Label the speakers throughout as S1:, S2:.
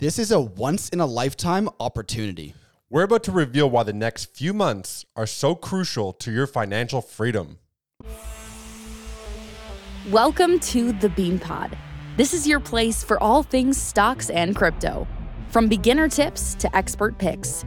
S1: This is a once in a lifetime opportunity.
S2: We're about to reveal why the next few months are so crucial to your financial freedom.
S3: Welcome to the Bean Pod. This is your place for all things stocks and crypto. From beginner tips to expert picks,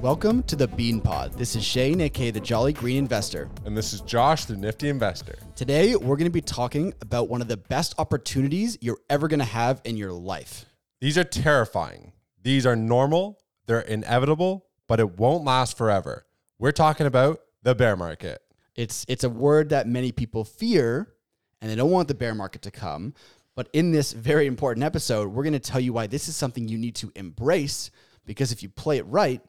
S1: Welcome to the Bean Pod. This is Shane, aka the Jolly Green Investor.
S2: And this is Josh, the nifty investor.
S1: Today, we're going to be talking about one of the best opportunities you're ever going to have in your life.
S2: These are terrifying. These are normal, they're inevitable, but it won't last forever. We're talking about the bear market.
S1: It's it's a word that many people fear and they don't want the bear market to come. But in this very important episode, we're going to tell you why this is something you need to embrace because if you play it right,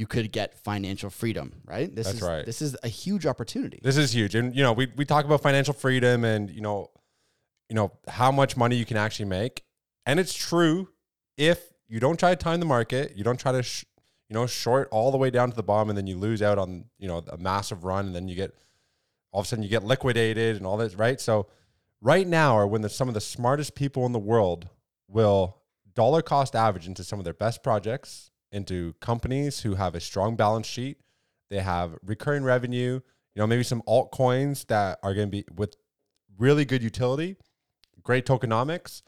S1: you could get financial freedom, right? This
S2: That's
S1: is
S2: right.
S1: this is a huge opportunity.
S2: This is huge. And you know, we, we talk about financial freedom and you know, you know, how much money you can actually make. And it's true if you don't try to time the market, you don't try to sh- you know, short all the way down to the bottom and then you lose out on, you know, a massive run and then you get all of a sudden you get liquidated and all this, right? So right now are when the, some of the smartest people in the world will dollar cost average into some of their best projects, into companies who have a strong balance sheet, they have recurring revenue, you know, maybe some altcoins that are going to be with really good utility, great tokenomics.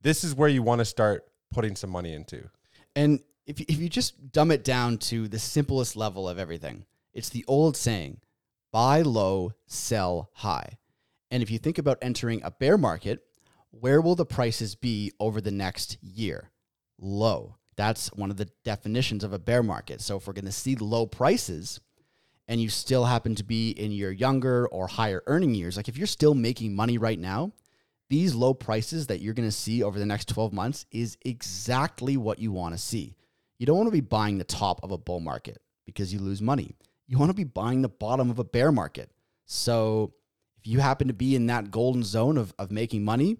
S2: This is where you want to start putting some money into.
S1: And if you, if you just dumb it down to the simplest level of everything, it's the old saying, buy low, sell high. And if you think about entering a bear market, where will the prices be over the next year? Low. That's one of the definitions of a bear market. So if we're going to see low prices and you still happen to be in your younger or higher earning years, like if you're still making money right now, these low prices that you're going to see over the next 12 months is exactly what you want to see. You don't want to be buying the top of a bull market because you lose money. You want to be buying the bottom of a bear market. So if you happen to be in that golden zone of, of making money,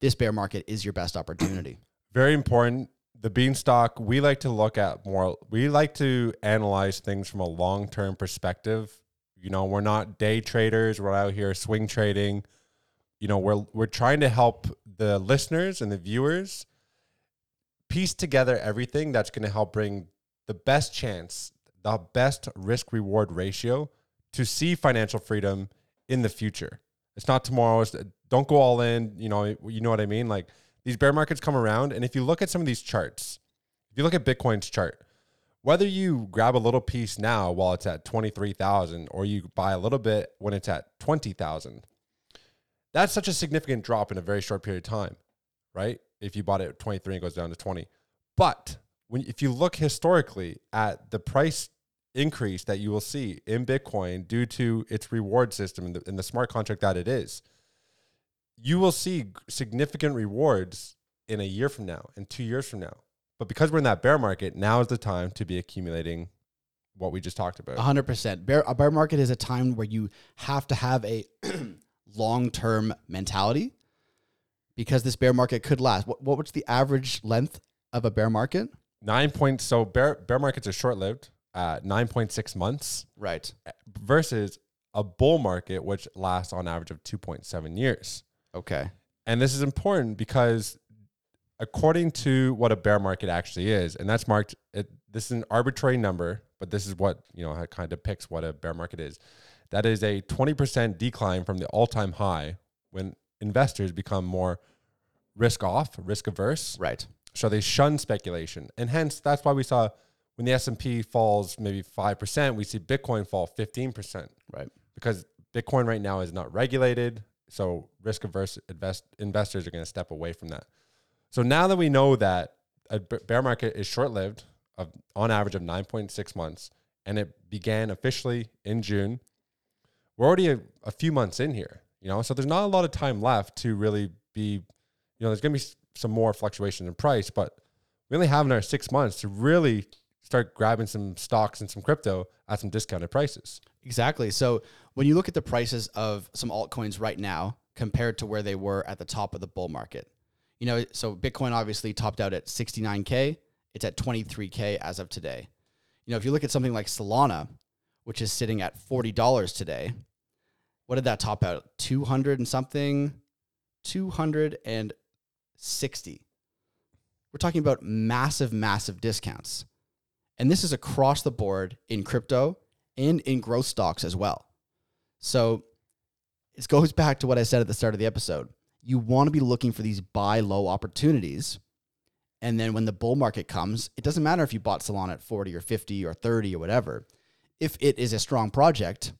S1: this bear market is your best opportunity.
S2: Very important. The beanstalk, we like to look at more, we like to analyze things from a long term perspective. You know, we're not day traders, we're out here swing trading. You know, we're we're trying to help the listeners and the viewers piece together everything that's going to help bring the best chance, the best risk reward ratio to see financial freedom in the future. It's not tomorrow. It's, don't go all in. You know, you know what I mean. Like these bear markets come around, and if you look at some of these charts, if you look at Bitcoin's chart, whether you grab a little piece now while it's at twenty three thousand, or you buy a little bit when it's at twenty thousand, that's such a significant drop in a very short period of time, right? If you bought it at twenty three and goes down to twenty, but when if you look historically at the price increase that you will see in Bitcoin due to its reward system and the, and the smart contract that it is, you will see significant rewards in a year from now and two years from now. But because we're in that bear market, now is the time to be accumulating what we just talked about.
S1: 100%. Bear, a bear market is a time where you have to have a long term mentality because this bear market could last. What, what was the average length of a bear market?
S2: Nine points. So bear bear markets are short lived, uh, nine point six months
S1: Right.
S2: versus a bull market, which lasts on average of two point seven years.
S1: Okay.
S2: And this is important because according to what a bear market actually is, and that's marked it, this is an arbitrary number, but this is what, you know, it kind of depicts what a bear market is. That is a 20% decline from the all-time high when investors become more risk off, risk averse.
S1: Right.
S2: So they shun speculation. And hence that's why we saw when the S&P falls maybe 5%, we see Bitcoin fall 15%
S1: Right.
S2: because Bitcoin right now is not regulated. So risk averse invest, investors are going to step away from that. So now that we know that a bear market is short lived, of on average of 9.6 months, and it began officially in June, we're already a, a few months in here, you know, so there's not a lot of time left to really be, you know, there's going to be some more fluctuations in price, but we only have another six months to really start grabbing some stocks and some crypto at some discounted prices.
S1: Exactly. So when you look at the prices of some altcoins right now compared to where they were at the top of the bull market, you know, so Bitcoin obviously topped out at 69K. It's at 23K as of today. You know, if you look at something like Solana, which is sitting at $40 today, what did that top out? 200 and something? 260. We're talking about massive, massive discounts. And this is across the board in crypto and in growth stocks as well. So it goes back to what I said at the start of the episode. You want to be looking for these buy low opportunities. And then when the bull market comes, it doesn't matter if you bought Solana at 40 or 50 or 30 or whatever. If it is a strong project,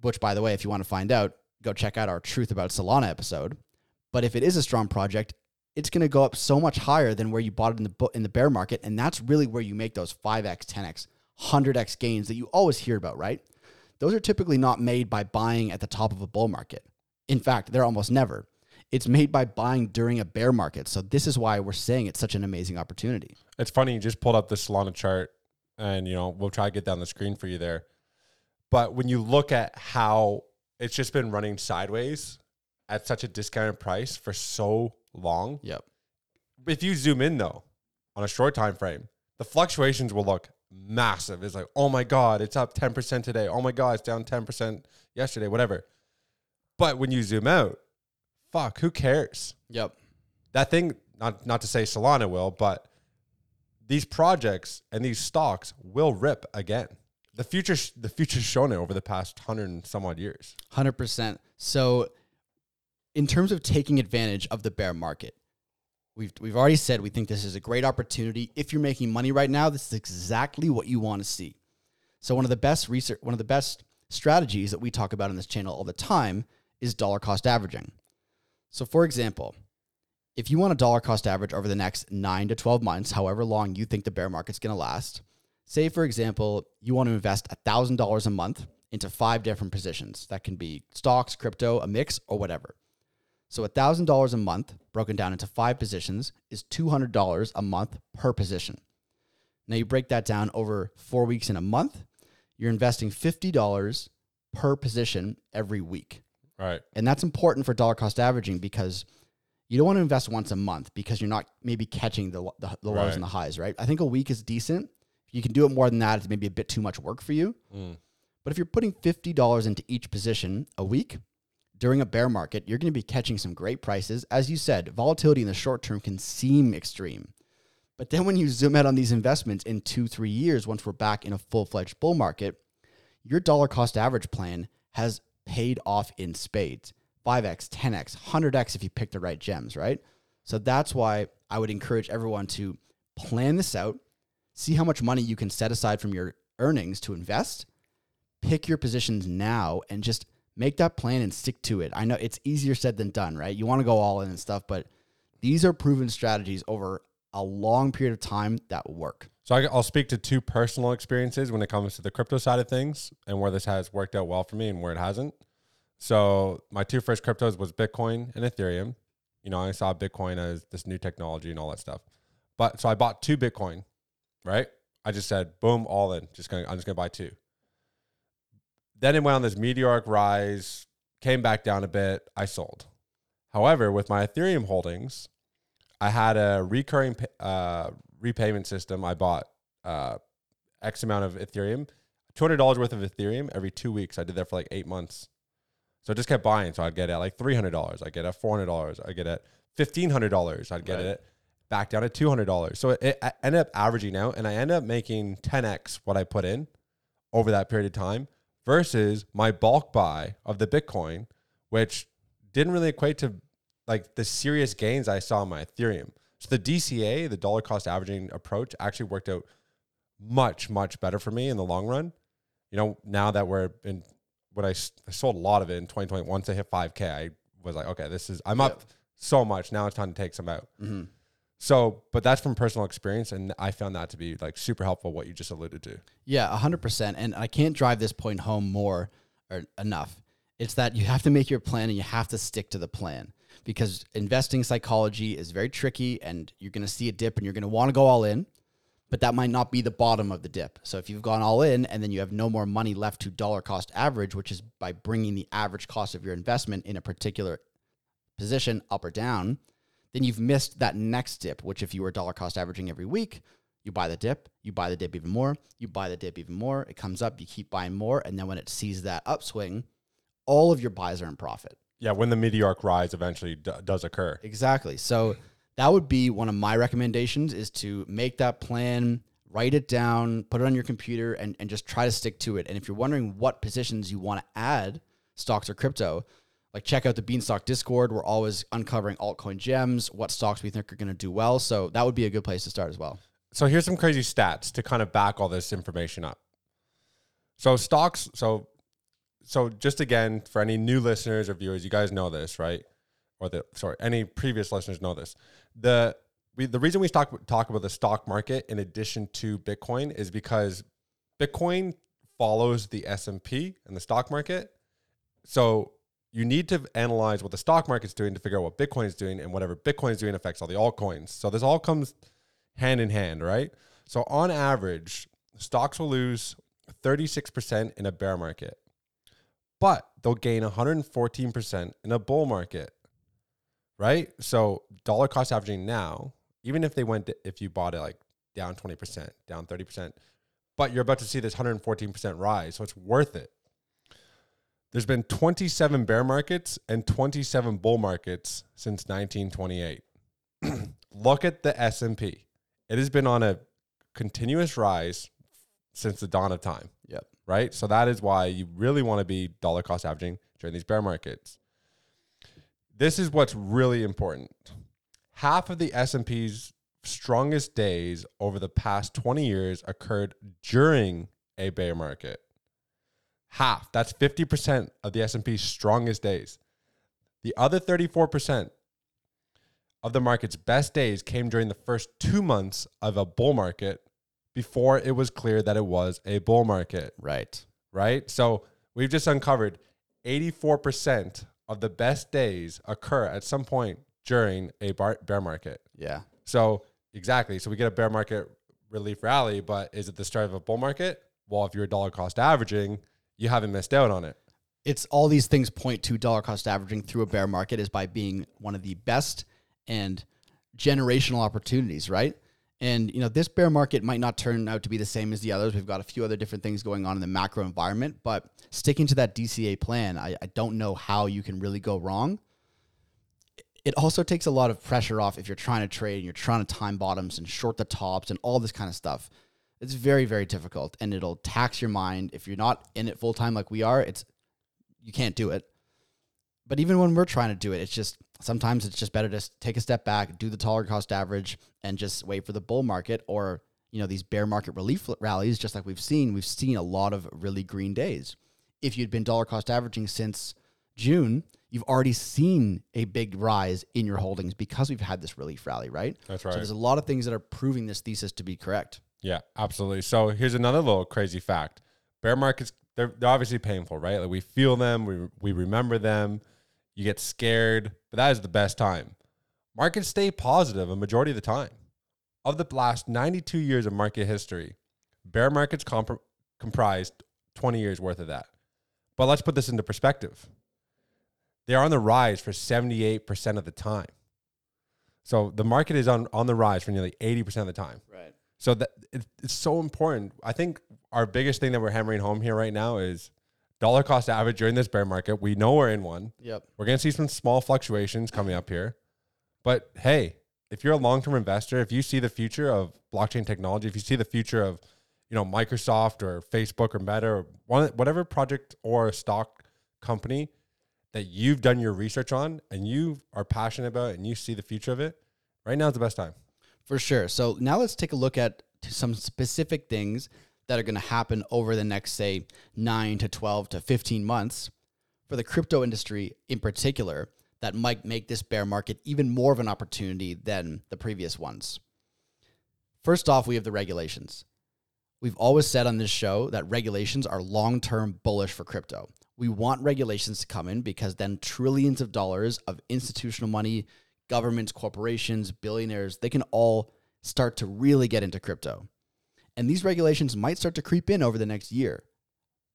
S1: which by the way, if you want to find out, go check out our Truth About Solana episode. But if it is a strong project, it's going to go up so much higher than where you bought it in the in the bear market, and that's really where you make those 5x, 10x, 100x gains that you always hear about, right? Those are typically not made by buying at the top of a bull market. In fact, they're almost never. It's made by buying during a bear market. So this is why we're saying it's such an amazing opportunity.
S2: It's funny, you just pulled up the Solana chart and you know, we'll try to get down the screen for you there. But when you look at how it's just been running sideways at such a discounted price for so long.
S1: Yep.
S2: If you zoom in though, on a short time frame, the fluctuations will look massive. It's like, oh my God, it's up 10% today. Oh my God, it's down 10% yesterday, whatever. But when you zoom out, fuck, who cares?
S1: Yep.
S2: That thing, not not to say Solana will, but these projects and these stocks will rip again. The future, the future's shown it over the past hundred and some odd years.
S1: Hundred percent. So, in terms of taking advantage of the bear market, we've we've already said we think this is a great opportunity. If you're making money right now, this is exactly what you want to see. So, one of the best research, one of the best strategies that we talk about in this channel all the time is dollar cost averaging. So, for example, if you want a dollar cost average over the next nine to 12 months, however long you think the bear market's going to last, say, for example, you want to invest $1,000 a month into five different positions. That can be stocks, crypto, a mix, or whatever. So $1,000 a month broken down into five positions is $200 a month per position. Now you break that down over four weeks in a month, you're investing $50 per position every week.
S2: Right.
S1: And that's important for dollar cost averaging because you don't want to invest once a month because you're not maybe catching the, the, the lows
S2: Right.
S1: and the highs, right? I think a week is decent. If you can do it more than that, it's maybe a bit too much work for you.
S2: Mm.
S1: But if you're putting $50 into each position a week during a bear market, you're going to be catching some great prices. As you said, volatility in the short term can seem extreme. But then when you zoom out on these investments in two, three years, once we're back in a full fledged bull market, your dollar cost average plan has paid off in spades 5x, 10x, 100x if you pick the right gems, right? So that's why I would encourage everyone to plan this out, see how much money you can set aside from your earnings to invest, pick your positions now, and just make that plan and stick to it. I know it's easier said than done, right? You want to go all in and stuff, but these are proven strategies over a long period of time that work.
S2: So I'll speak to two personal experiences when it comes to the crypto side of things and where this has worked out well for me and where it hasn't. So my two first cryptos was Bitcoin and Ethereum. You know, I saw Bitcoin as this new technology and all that stuff. But so I bought two Bitcoin, right? I just said, boom, all in. Just gonna, I'm just gonna buy two. Then it went on this meteoric rise, came back down a bit. I sold. However, with my Ethereum holdings, I had a recurring uh, repayment system. I bought uh, X amount of Ethereum, two hundred dollars worth of Ethereum every two weeks. I did that for like eight months. So I just kept buying. So I'd get it at like three hundred dollars. I get it at four hundred dollars. I get it at fifteen hundred dollars. I'd get
S1: Right.
S2: it back down to two hundred dollars. So it, it I ended up averaging out, and I ended up making ten x what I put in over that period of time versus my bulk buy of the Bitcoin, which didn't really equate to like the serious gains I saw in my Ethereum. So the DCA, the dollar cost averaging approach, actually worked out much, much better for me in the long run. You know, now that we're in, when I sold a lot of it in 2020, once I hit 5K, I was like, okay, this is, I'm up so much. Now it's time to take some out.
S1: Mm-hmm.
S2: So, but that's from personal experience. And I found that to be like super helpful, what you just alluded to.
S1: Yeah, 100%. And I can't drive this point home more or enough. It's that you have to make your plan and you have to stick to the plan because investing psychology is very tricky and you're going to see a dip and you're going to want to go all in. but that might not be the bottom of the dip. So if you've gone all in and then you have no more money left to dollar cost average, which is by bringing the average cost of your investment in a particular position up or down, then you've missed that next dip, which if you were dollar cost averaging every week, you buy the dip, you buy the dip even more, you buy the dip even more, it comes up, you keep buying more, and then when it sees that upswing, all of your buys are in profit.
S2: Yeah, when the meteoric rise eventually d- does occur.
S1: Exactly. So that would be one of my recommendations is to make that plan, write it down, put it on your computer, and, and just try to stick to it. And if you're wondering what positions you want to add, stocks or crypto, like check out the Beanstalk Discord. We're always uncovering altcoin gems, what stocks we think are going to do well. So that would be a good place to start as well.
S2: So here's some crazy stats to kind of back all this information up. So stocks, so so just again for any new listeners or viewers, you guys know this, right? Or the sorry, any previous listeners know this. The we the reason we talk talk about the stock market in addition to Bitcoin is because Bitcoin follows the S&P and the stock market. So you need to analyze what the stock market's doing to figure out what Bitcoin is doing, and whatever Bitcoin is doing affects all the altcoins. So this all comes hand in hand, right? So on average, stocks will lose 36% in a bear market, but they'll gain 114% in a bull market, right? So dollar cost averaging now, even if they went, if you bought it like down 20%, down 30%, but you're about to see this 114% rise. So it's worth it. There's been 27 bear markets and 27 bull markets since 1928. Look at the S&P. It has been on a continuous rise since the dawn of time.
S1: Yep.
S2: Right? So that is why you really want to be dollar cost averaging during these bear markets. This is what's really important. Half of the S&P's strongest days over the past 20 years occurred during a bear market. Half. That's 50% of the S&P's strongest days. The other 34% of the market's best days came during the first 2 months of a bull market before it was clear that it was a bull market,
S1: Right.
S2: right? So, we've just uncovered 84% of the best days occur at some point during a bar- bear market.
S1: Yeah.
S2: So exactly. So we get a bear market relief rally, but is it the start of a bull market? Well, if you're dollar cost averaging, you haven't missed out on it.
S1: it's all these things point to dollar cost averaging through a bear market is by being one of the best and generational opportunities, right? And you know, this bear market might not turn out to be the same as the others. We've got a few other different things going on in the macro environment, but sticking to that DCA plan, I, I don't know how you can really go wrong. It also takes a lot of pressure off if you're trying to trade and you're trying to time bottoms and short the tops and all this kind of stuff. It's very, very difficult and it'll tax your mind. If you're not in it full time like we are, it's you can't do it. But even when we're trying to do it, it's just sometimes it's just better to take a step back, do the dollar cost average, and just wait for the bull market or you know these bear market relief rallies. Just like we've seen, we've seen a lot of really green days. If you'd been dollar cost averaging since June, you've already seen a big rise in your holdings because we've had this relief rally, right?
S2: That's right.
S1: So there's a lot of things that are proving this thesis to be correct.
S2: Yeah, absolutely. So here's another little crazy fact. Bear markets, they're, they're obviously painful, right? Like we feel them, we, we remember them, you get scared, but that is the best time. Markets stay positive a majority of the time. Of the last 92 years of market history, bear markets comp- comprised 20 years worth of that. But let's put this into perspective. They are on the rise for 78% of the time. So the market is on, on the rise for nearly 80% of the time.
S1: Right.
S2: So that it, it's so important. I think our biggest thing that we're hammering home here right now is dollar cost average during this bear market. We know we're in one.
S1: Yep.
S2: We're going to see some small fluctuations coming up here. But hey, if you're a long-term investor, if you see the future of blockchain technology, if you see the future of, you know, Microsoft or Facebook or Meta or one, whatever project or stock company that you've done your research on and you are passionate about and you see the future of it, right now is the best time.
S1: For sure. So now let's take a look at some specific things that are going to happen over the next, say, nine to 12 to 15 months for the crypto industry in particular that might make this bear market even more of an opportunity than the previous ones. First off, we have the regulations. We've always said on this show that regulations are long term bullish for crypto. We want regulations to come in because then trillions of dollars of institutional money, governments, corporations, billionaires, they can all start to really get into crypto. And these regulations might start to creep in over the next year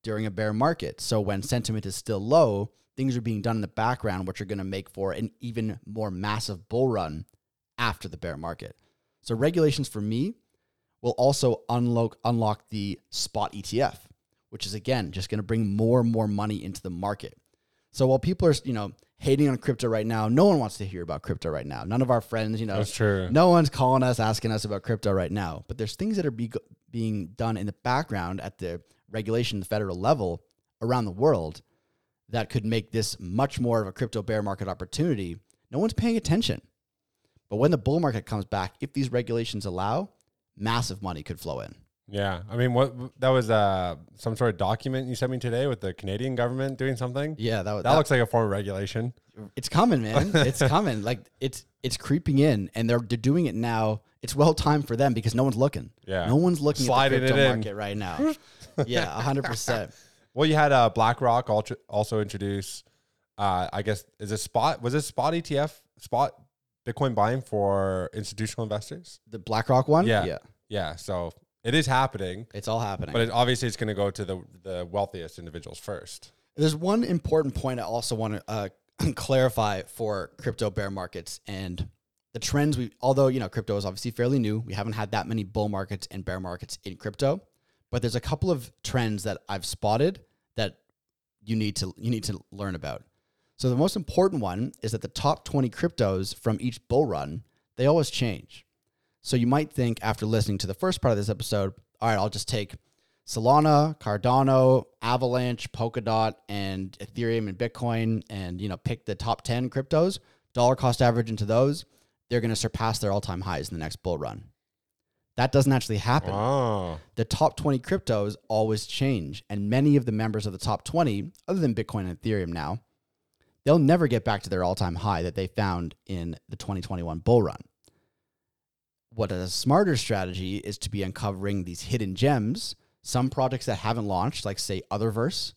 S1: during a bear market. So when sentiment is still low, things are being done in the background, which are going to make for an even more massive bull run after the bear market. So regulations for me will also unlock unlock the spot ETF, which is again just going to bring more and more money into the market. So while people are, you know, hating on crypto right now, no one wants to hear about crypto right now. None of our friends, you know,
S2: That's true.
S1: no one's calling us asking us about crypto right now. But there's things that are be, being done in the background at the regulation, the federal level around the world that could make this much more of a crypto bear market opportunity. No one's paying attention. But when the bull market comes back, if these regulations allow, massive money could flow in.
S2: Yeah, I mean, what that was uh, some sort of document you sent me today with the Canadian government doing something.
S1: Yeah, that,
S2: That, looks like a form of regulation.
S1: it's coming, man. It's coming. Like it's it's creeping in, and they're they're doing it now. It's well timed for them because no one's looking.
S2: Yeah.
S1: no one's looking
S2: Sliding
S1: at the
S2: it
S1: crypto
S2: in.
S1: market right now. yeah, hundred percent.
S2: Well, you had uh, BlackRock also also introduce. Uh, I guess is it spot was it spot ETF spot Bitcoin buying for institutional investors?
S1: The BlackRock one.
S2: Yeah.
S1: yeah,
S2: Yeah, so it is happening,
S1: it's all happening.
S2: but it, obviously it's going to go to the the wealthiest individuals first.
S1: There's one important point I also want to uh, clarify for crypto bear markets and the trends. We, although you know, crypto is obviously fairly new. We haven't had that many bull markets and bear markets in crypto, but there's a couple of trends that I've spotted that you need to you need to learn about. So the most important one is that the top 20 cryptos from each bull run they always change. So you might think after listening to the first part of this episode, all right, I'll just take Solana, Cardano, Avalanche, Polkadot, and Ethereum and Bitcoin, and you know, pick the top 10 cryptos, dollar cost average into those, they're going to surpass their all-time highs in the next bull run. That doesn't actually happen.
S2: Oh,
S1: The top 20 cryptos always change, and many of the members of the top 20, other than Bitcoin and Ethereum now, they'll never get back to their all-time high that they found in the 2021 bull run. What a smarter strategy is to be uncovering these hidden gems, some projects that haven't launched, like say Otherverse,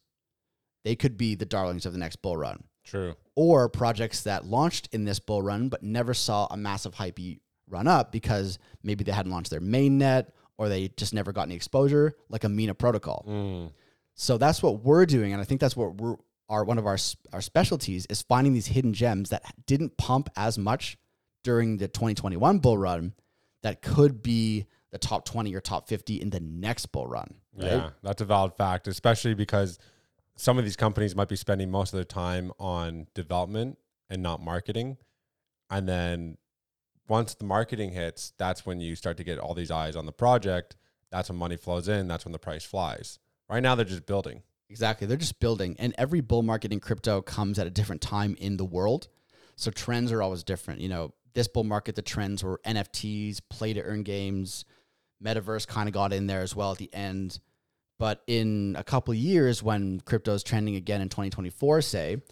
S1: they could be the darlings of the next bull run.
S2: true.
S1: Or projects that launched in this bull run but never saw a massive hypey run up because maybe they hadn't launched their main net or they just never got any exposure, like a Mina protocol.
S2: Mm.
S1: So that's what we're doing, and I think that's what we're our one of our our specialties is finding these hidden gems that didn't pump as much during the 2021 bull run that could be the top 20 or top 50 in the next bull run. Right?
S2: Yeah, that's a valid fact, especially because some of these companies might be spending most of their time on development and not marketing. And then once the marketing hits, that's when you start to get all these eyes on the project. That's when money flows in. That's when the price flies. Right now, they're just building.
S1: Exactly. They're just building. And every bull market in crypto comes at a different time in the world. So trends are always different. You know, this bull market, the trends were NFTs, play to earn games, metaverse kind of got in there as well at the end. But in a couple of years, when crypto is trending again in 2024, say,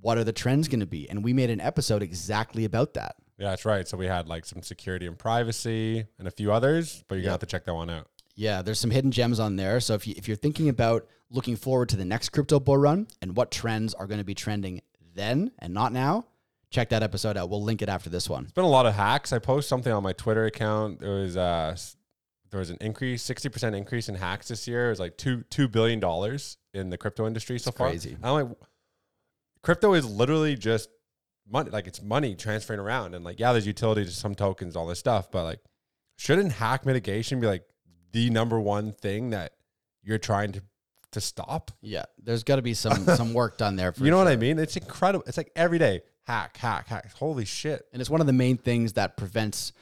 S1: what are the trends going to be? And we made an episode exactly about that.
S2: Yeah, that's right. So we had like some security and privacy and a few others, but you're
S1: Yep.
S2: gonna have to check that one out.
S1: Yeah, there's some hidden gems on there. So if you if you're thinking about looking forward to the next crypto bull run and what trends are going to be trending then and not now, check that episode out. We'll link it after this one.
S2: It's been a lot of hacks. I post something on my Twitter account. There was uh there was an increase, sixty percent increase in hacks this year. It was like two two billion dollars in the crypto industry so far.
S1: crazy.
S2: I'm like, crypto is literally just money. Like it's money transferring around, and like yeah, there's utility to some tokens, all this stuff, but like, shouldn't hack mitigation be like the number one thing that you're trying to to stop?
S1: Yeah, there's got to be some some work done there. For
S2: you know what I mean? It's incredible. It's like every day hack, hack, hack. Holy shit!
S1: And it's one of the main things that prevents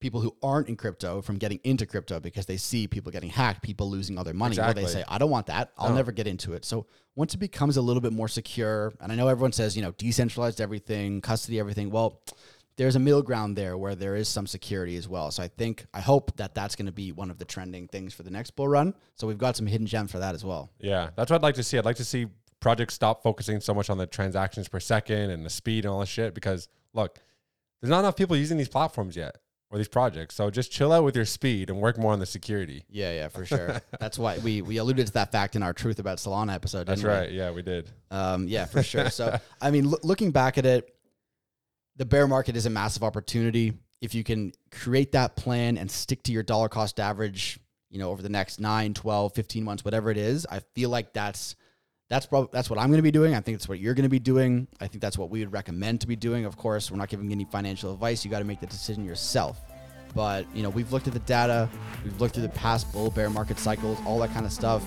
S1: people who aren't in crypto from getting into crypto because they see people getting hacked, people losing all their money. Well, they say, I don't want that. I'll
S2: No.
S1: never get into it. So once it becomes a little bit more secure, and I know everyone says, you know, decentralized everything, custody everything. Well, there's a middle ground there where there is some security as well. So I think, I hope that that's going to be one of the trending things for the next bull run. So we've got some hidden gems for that as well.
S2: Yeah, that's what I'd like to see. I'd like to see projects stop focusing so much on the transactions per second and the speed and all this shit because look, there's not enough people using these platforms yet or these projects. So just chill out with your speed and work more on the security.
S1: Yeah, yeah, for sure. that's why we, we alluded to that fact in our Truth About Solana episode.
S2: That's
S1: didn't we?
S2: right. Yeah, we did.
S1: Um, yeah, for sure. So, I mean, loo- looking back at it, the bear market is a massive opportunity. If you can create that plan and stick to your dollar cost average, you know, over the next 9, 12, 15 months, whatever it is, I feel like that's that's probably that's what I'm going to be doing. I think that's what you're going to be doing. I think that's what we would recommend to be doing. Of course, we're not giving any financial advice. You got to make the decision yourself. But you know, we've looked at the data, we've looked at the past bull bear market cycles, all that kind of stuff.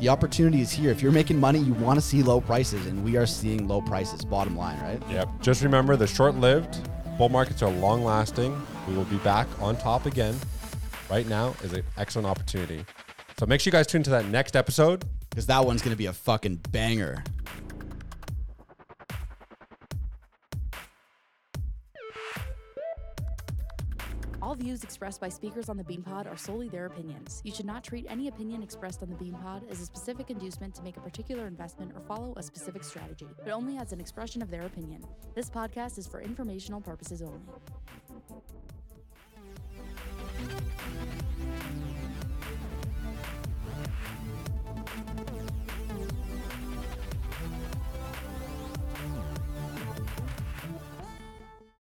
S1: The opportunity is here. If you're making money, you want to see low prices, and we are seeing low prices. Bottom line, right?
S2: Yep. Just remember the short lived bull markets are long lasting. We will be back on top again. Right now is an excellent opportunity. So make sure you guys tune to that next episode.
S1: Because that one's going to be a fucking banger.
S3: All views expressed by speakers on the BeanPod are solely their opinions. You should not treat any opinion expressed on the BeanPod as a specific inducement to make a particular investment or follow a specific strategy, but only as an expression of their opinion. This podcast is for informational purposes only.